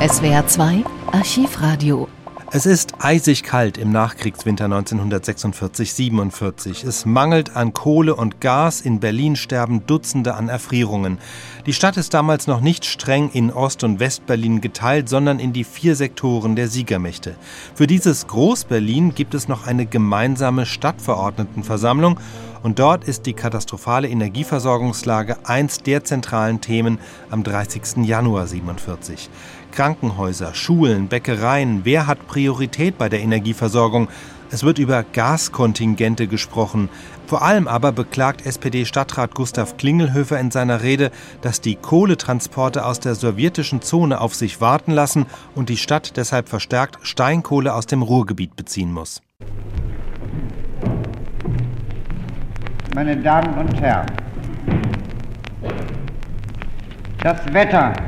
SWR 2 Archivradio. Es ist eisig kalt im Nachkriegswinter 1946-47. Es mangelt an Kohle und Gas. In Berlin sterben Dutzende an Erfrierungen. Die Stadt ist damals noch nicht streng in Ost- und Westberlin geteilt, sondern in die vier Sektoren der Siegermächte. Für dieses Groß-Berlin gibt es noch eine gemeinsame Stadtverordnetenversammlung und dort ist die katastrophale Energieversorgungslage eins der zentralen Themen am 30. Januar 47. Krankenhäuser, Schulen, Bäckereien, wer hat Priorität bei der Energieversorgung? Es wird über Gaskontingente gesprochen. Vor allem aber beklagt SPD-Stadtrat Gustav Klingelhöfer in seiner Rede, dass die Kohletransporte aus der sowjetischen Zone auf sich warten lassen und die Stadt deshalb verstärkt Steinkohle aus dem Ruhrgebiet beziehen muss. Meine Damen und Herren, das Wetter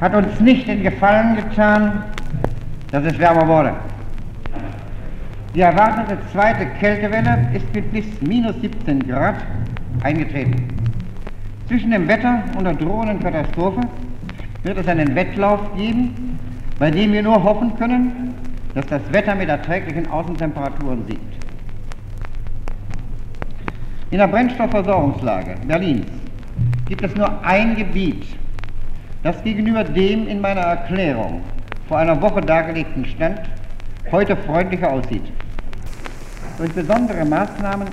hat uns nicht den Gefallen getan, dass es wärmer wurde. Die erwartete zweite Kältewelle ist mit bis minus 17 Grad eingetreten. Zwischen dem Wetter und der drohenden Katastrophe wird es einen Wettlauf geben, bei dem wir nur hoffen können, dass das Wetter mit erträglichen Außentemperaturen siegt. In der Brennstoffversorgungslage Berlins gibt es nur ein Gebiet, das gegenüber dem in meiner Erklärung vor einer Woche dargelegten Stand heute freundlicher aussieht. Durch besondere Maßnahmen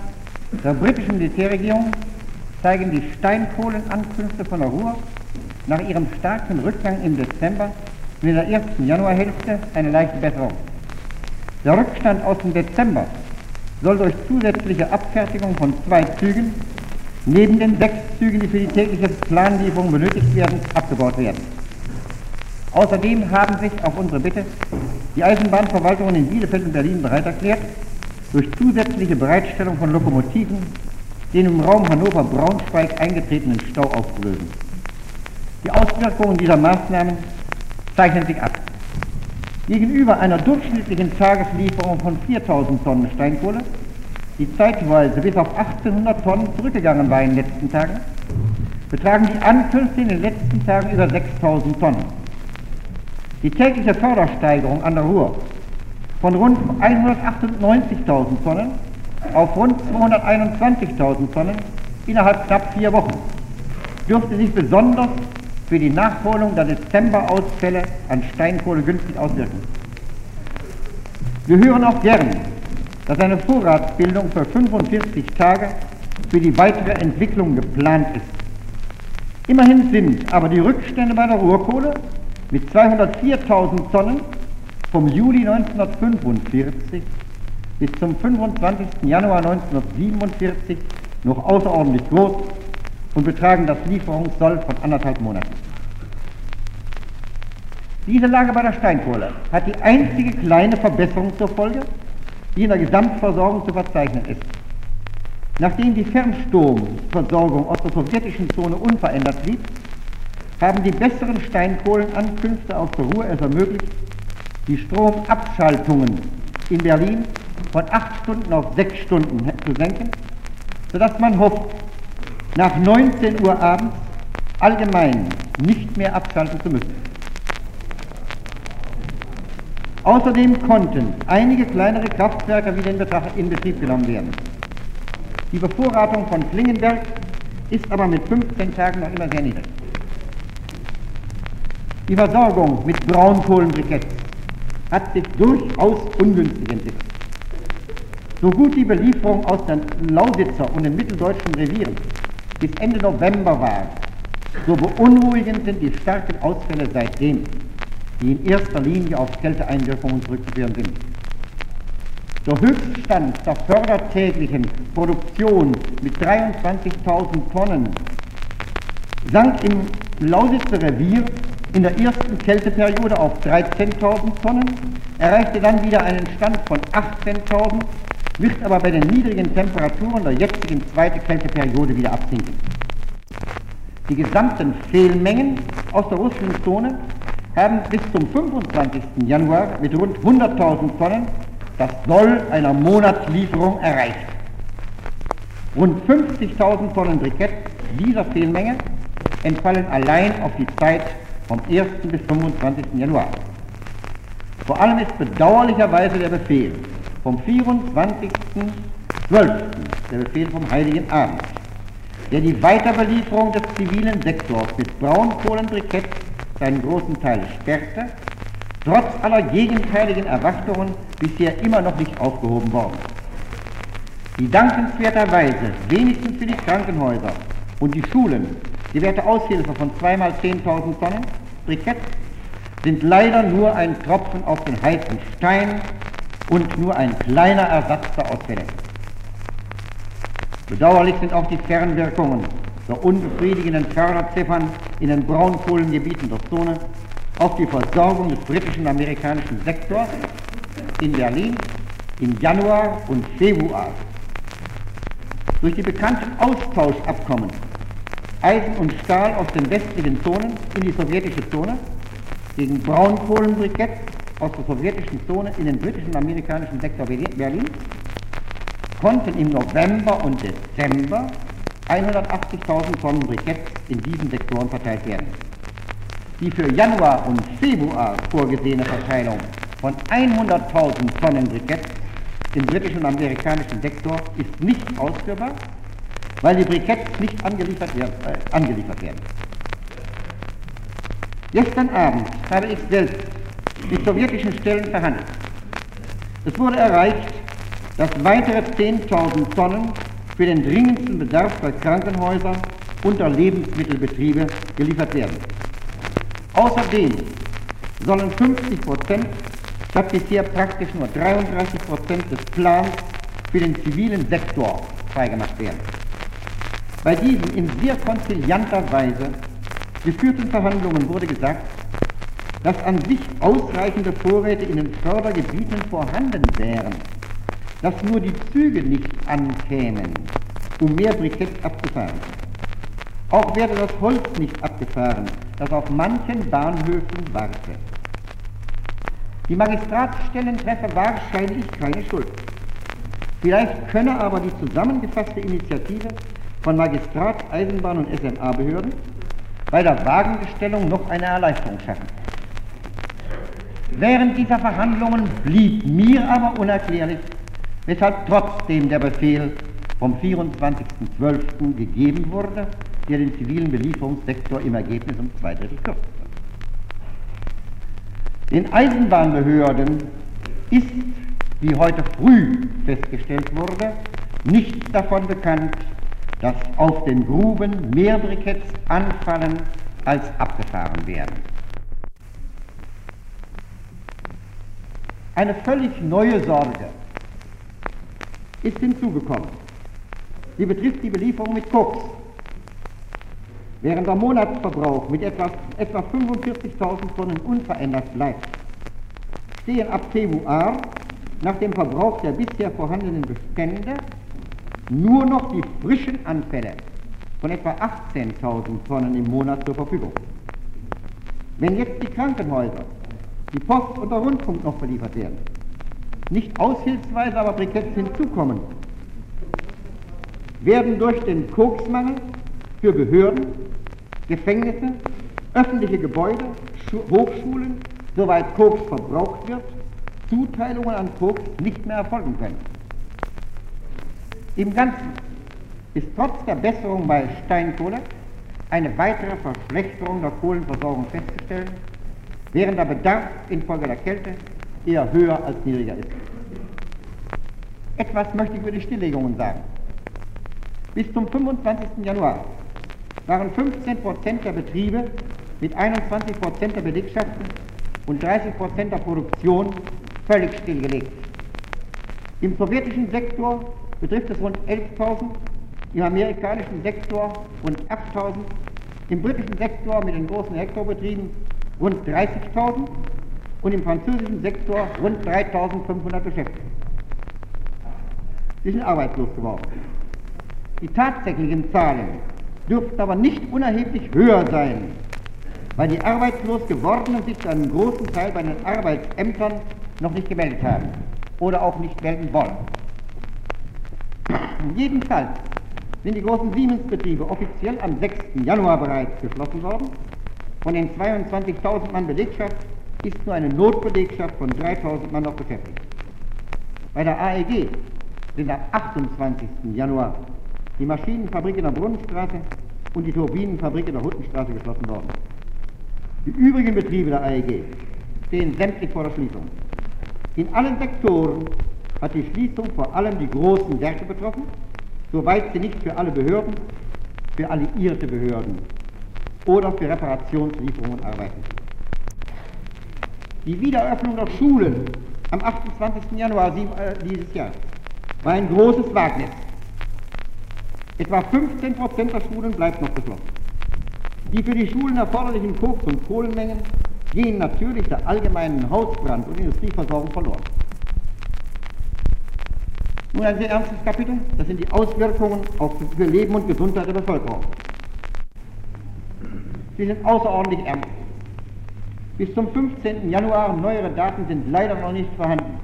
der britischen Militärregierung zeigen die Steinkohlenankünfte von der Ruhr nach ihrem starken Rückgang im Dezember und in der ersten Januarhälfte eine leichte Besserung. Der Rückstand aus dem Dezember soll durch zusätzliche Abfertigung von zwei Zügen neben den sechs Zügen, die für die tägliche Planlieferung benötigt werden, abgebaut werden. Außerdem haben sich auf unsere Bitte die Eisenbahnverwaltungen in Bielefeld und Berlin bereit erklärt, durch zusätzliche Bereitstellung von Lokomotiven den im Raum Hannover-Braunschweig eingetretenen Stau aufzulösen. Die Auswirkungen dieser Maßnahmen zeichnen sich ab. Gegenüber einer durchschnittlichen Tageslieferung von 4000 Tonnen Steinkohle die zeitweise bis auf 1800 Tonnen zurückgegangen war in den letzten Tagen, betragen die Ankünfte in den letzten Tagen über 6000 Tonnen. Die tägliche Fördersteigerung an der Ruhr von rund 198.000 Tonnen auf rund 221.000 Tonnen innerhalb knapp vier Wochen dürfte sich besonders für die Nachholung der Dezemberausfälle an Steinkohle günstig auswirken. Wir hören auch gern dass eine Vorratsbildung für 45 Tage für die weitere Entwicklung geplant ist. Immerhin sind aber die Rückstände bei der Ruhrkohle mit 204.000 Tonnen vom Juli 1945 bis zum 25. Januar 1947 noch außerordentlich groß und betragen das Lieferungssoll von anderthalb Monaten. Diese Lage bei der Steinkohle hat die einzige kleine Verbesserung zur Folge, die in der Gesamtversorgung zu verzeichnen ist. Nachdem die Fernstromversorgung aus der sowjetischen Zone unverändert blieb, haben die besseren Steinkohlenankünfte aus der Ruhr es ermöglicht, die Stromabschaltungen in Berlin von acht Stunden auf sechs Stunden zu senken, sodass man hofft, nach 19 Uhr abends allgemein nicht mehr abschalten zu müssen. Außerdem konnten einige kleinere Kraftwerke wieder in, Betrieb genommen werden. Die Bevorratung von Klingenberg ist aber mit 15 Tagen noch immer sehr niedrig. Die Versorgung mit Braunkohlenbriketts hat sich durchaus ungünstig entwickelt. So gut die Belieferung aus den Lausitzer und den mitteldeutschen Revieren bis Ende November war, so beunruhigend sind die starken Ausfälle seitdem die in erster Linie auf Kälteeinwirkungen zurückzuführen sind. Der Höchststand der fördertäglichen Produktion mit 23.000 Tonnen sank im Lausitzer Revier in der ersten Kälteperiode auf 13.000 Tonnen, erreichte dann wieder einen Stand von 18.000, wird aber bei den niedrigen Temperaturen der jetzigen zweiten Kälteperiode wieder absinken. Die gesamten Fehlmengen aus der russischen Zone haben bis zum 25. Januar mit rund 100.000 Tonnen das Soll einer Monatslieferung erreicht. Rund 50.000 Tonnen Brikett dieser Fehlmenge entfallen allein auf die Zeit vom 1. bis 25. Januar. Vor allem ist bedauerlicherweise der Befehl vom 24.12., der Befehl vom Heiligen Abend, der die Weiterbelieferung des zivilen Sektors mit Braunkohlenbriketts seinen großen Teil sperrte, trotz aller gegenteiligen Erwartungen bisher immer noch nicht aufgehoben worden. Die dankenswerterweise wenigstens für die Krankenhäuser und die Schulen gewährte Aushilfe von zweimal 10.000 Tonnen Brikett sind leider nur ein Tropfen auf den heißen Stein und nur ein kleiner Ersatz der Ausfälle. Bedauerlich sind auch die Fernwirkungen der unbefriedigenden Förderziffern in den Braunkohlengebieten der Zone auf die Versorgung des britischen amerikanischen Sektors in Berlin im Januar und Februar. Durch die bekannten Austauschabkommen Eisen und Stahl aus den westlichen Zonen in die sowjetische Zone gegen Braunkohlenbrikett aus der sowjetischen Zone in den britischen amerikanischen Sektor Berlin konnten im November und Dezember 180.000 Tonnen Briketts in diesen Sektoren verteilt werden. Die für Januar und Februar vorgesehene Verteilung von 100.000 Tonnen Briketts im britischen und amerikanischen Sektor ist nicht ausführbar, weil die Briketts nicht angeliefert werden. Äh, angeliefert werden. Gestern Abend habe ich selbst mit sowjetischen Stellen verhandelt. Es wurde erreicht, dass weitere 10.000 Tonnen für den dringendsten Bedarf der Krankenhäuser und Lebensmittelbetriebe geliefert werden. Außerdem sollen 50 Prozent statt bisher praktisch nur 33 Prozent des Plans für den zivilen Sektor freigemacht werden. Bei diesen in sehr konzilianter Weise geführten Verhandlungen wurde gesagt, dass an sich ausreichende Vorräte in den Fördergebieten vorhanden wären, dass nur die Züge nicht ankämen, um mehr Briketts abzufahren. Auch werde das Holz nicht abgefahren, das auf manchen Bahnhöfen warte. Die Magistratsstellen treffe wahrscheinlich keine Schuld. Vielleicht könne aber die zusammengefasste Initiative von Magistrat, Eisenbahn und SMA-Behörden bei der Wagenbestellung noch eine Erleichterung schaffen. Während dieser Verhandlungen blieb mir aber unerklärlich, weshalb trotzdem der Befehl vom 24.12. gegeben wurde, der den zivilen Belieferungssektor im Ergebnis um zwei Drittel kürzte. Den Eisenbahnbehörden ist, wie heute früh festgestellt wurde, nichts davon bekannt, dass auf den Gruben mehr Briketts anfallen, als abgefahren werden. Eine völlig neue Sorge ist hinzugekommen. Sie betrifft die Belieferung mit Koks. Während der Monatsverbrauch mit etwa, etwa 45.000 Tonnen unverändert bleibt, stehen ab Februar nach dem Verbrauch der bisher vorhandenen Bestände nur noch die frischen Anfälle von etwa 18.000 Tonnen im Monat zur Verfügung. Wenn jetzt die Krankenhäuser, die Post und der Rundfunk noch beliefert werden, nicht aushilfsweise aber Briketts hinzukommen, werden durch den Koksmangel für Behörden, Gefängnisse, öffentliche Gebäude, Hochschulen, soweit Koks verbraucht wird, Zuteilungen an Koks nicht mehr erfolgen können. Im Ganzen ist trotz der Besserung bei Steinkohle eine weitere Verschlechterung der Kohlenversorgung festzustellen, während der Bedarf infolge der Kälte eher höher als niedriger ist. Etwas möchte ich über die Stilllegungen sagen. Bis zum 25. Januar waren 15% der Betriebe mit 21% der Belegschaften und 30% der Produktion völlig stillgelegt. Im sowjetischen Sektor betrifft es rund 11.000, im amerikanischen Sektor rund 8.000, im britischen Sektor mit den großen Hektarbetrieben rund 30.000 und im französischen Sektor rund 3.500 Beschäftigte. Sie sind arbeitslos geworden. Die tatsächlichen Zahlen dürften aber nicht unerheblich höher sein, weil die arbeitslos gewordenen sich zu einem großen Teil bei den Arbeitsämtern noch nicht gemeldet haben oder auch nicht melden wollen. Jedenfalls sind die großen Siemens-Betriebe offiziell am 6. Januar bereits geschlossen worden, Von den 22.000 Mann Belegschaft ist nur eine Notbelegschaft von 3.000 Mann noch beschäftigt. Bei der AEG sind am 28. Januar die Maschinenfabrik in der Brunnenstraße und die Turbinenfabrik in der Huttenstraße geschlossen worden. Die übrigen Betriebe der AEG stehen sämtlich vor der Schließung. In allen Sektoren hat die Schließung vor allem die großen Werke betroffen, soweit sie nicht für alle Behörden, für alliierte Behörden oder für Reparationslieferungen arbeiten. Die Wiedereröffnung der Schulen am 28. Januar äh, dieses Jahres war ein großes Wagnis. Etwa 15 Prozent der Schulen bleibt noch geschlossen. Die für die Schulen erforderlichen Koks- und Kohlenmengen gehen natürlich der allgemeinen Hausbrand- und Industrieversorgung verloren. Nun ein sehr ernstes Kapitel, das sind die Auswirkungen auf, Leben und Gesundheit der Bevölkerung. Sie sind außerordentlich ernst. Bis zum 15. Januar neuere Daten sind leider noch nicht vorhanden.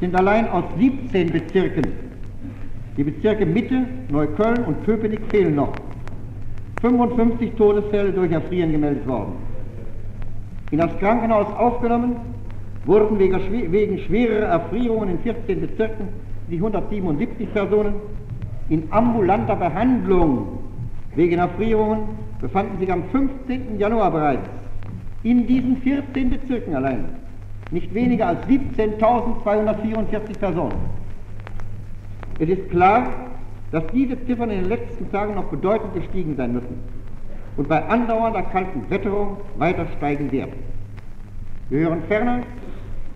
Sind allein aus 17 Bezirken, die Bezirke Mitte, Neukölln und Köpenick fehlen noch, 55 Todesfälle durch Erfrieren gemeldet worden. In das Krankenhaus aufgenommen wurden wegen schwerer Erfrierungen in 14 Bezirken die 177 Personen. In ambulanter Behandlung wegen Erfrierungen befanden sich am 15. Januar bereits in diesen 14 Bezirken allein nicht weniger als 17.244 Personen. Es ist klar, dass diese Ziffern in den letzten Tagen noch bedeutend gestiegen sein müssen und bei andauernder kalten Wetterung weiter steigen werden. Wir hören ferner,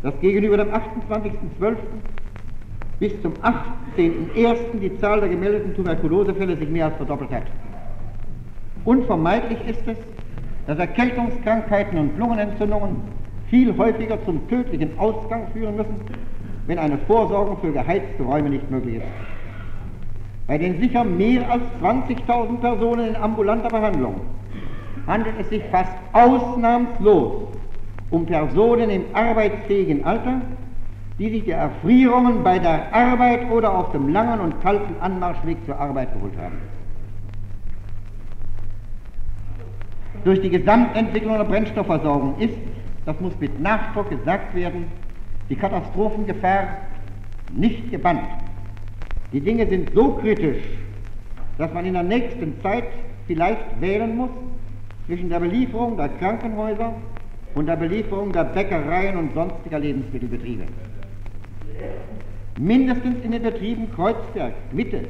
dass gegenüber dem 28.12. bis zum 18.01. die Zahl der gemeldeten Tuberkulosefälle sich mehr als verdoppelt hat. Unvermeidlich ist es, dass Erkältungskrankheiten und Lungenentzündungen viel häufiger zum tödlichen Ausgang führen müssen, wenn eine Vorsorgung für geheizte Räume nicht möglich ist. Bei den sicher mehr als 20.000 Personen in ambulanter Behandlung handelt es sich fast ausnahmslos um Personen im arbeitsfähigen Alter, die sich der Erfrierungen bei der Arbeit oder auf dem langen und kalten Anmarschweg zur Arbeit geholt haben. Durch die Gesamtentwicklung der Brennstoffversorgung ist, das muss mit Nachdruck gesagt werden, die Katastrophengefahr nicht gebannt. Die Dinge sind so kritisch, dass man in der nächsten Zeit vielleicht wählen muss zwischen der Belieferung der Krankenhäuser und der Belieferung der Bäckereien und sonstiger Lebensmittelbetriebe. Mindestens in den Betrieben Kreuzberg, Mitte,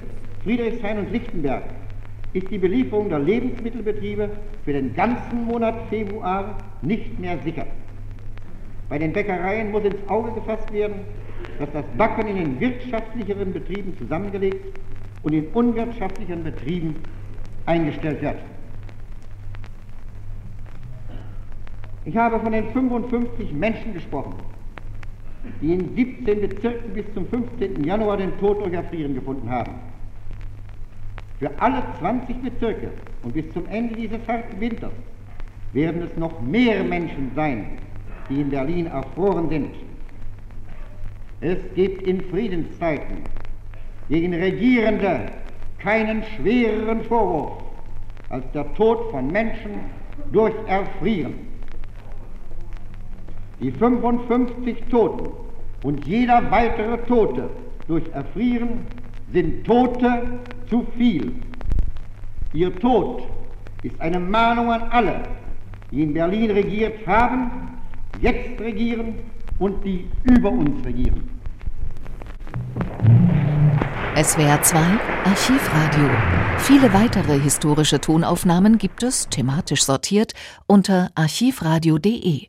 Friedrichshain und Lichtenberg ist die Belieferung der Lebensmittelbetriebe für den ganzen Monat Februar nicht mehr sicher. Bei den Bäckereien muss ins Auge gefasst werden, dass das Backen in den wirtschaftlicheren Betrieben zusammengelegt und in unwirtschaftlichen Betrieben eingestellt wird. Ich habe von den 55 Menschen gesprochen, die in 17 Bezirken bis zum 15. Januar den Tod durch Erfrieren gefunden haben. Für alle 20 Bezirke und bis zum Ende dieses harten Winters werden es noch mehr Menschen sein, die in Berlin erfroren sind. Es gibt in Friedenszeiten gegen Regierende keinen schwereren Vorwurf als der Tod von Menschen durch Erfrieren. Die 55 Toten und jeder weitere Tote durch Erfrieren sind Tote zu viel. Ihr Tod ist eine Mahnung an alle, die in Berlin regiert haben, jetzt regieren und die über uns regieren. SWR 2 Archivradio. Viele weitere historische Tonaufnahmen gibt es, thematisch sortiert, unter archivradio.de.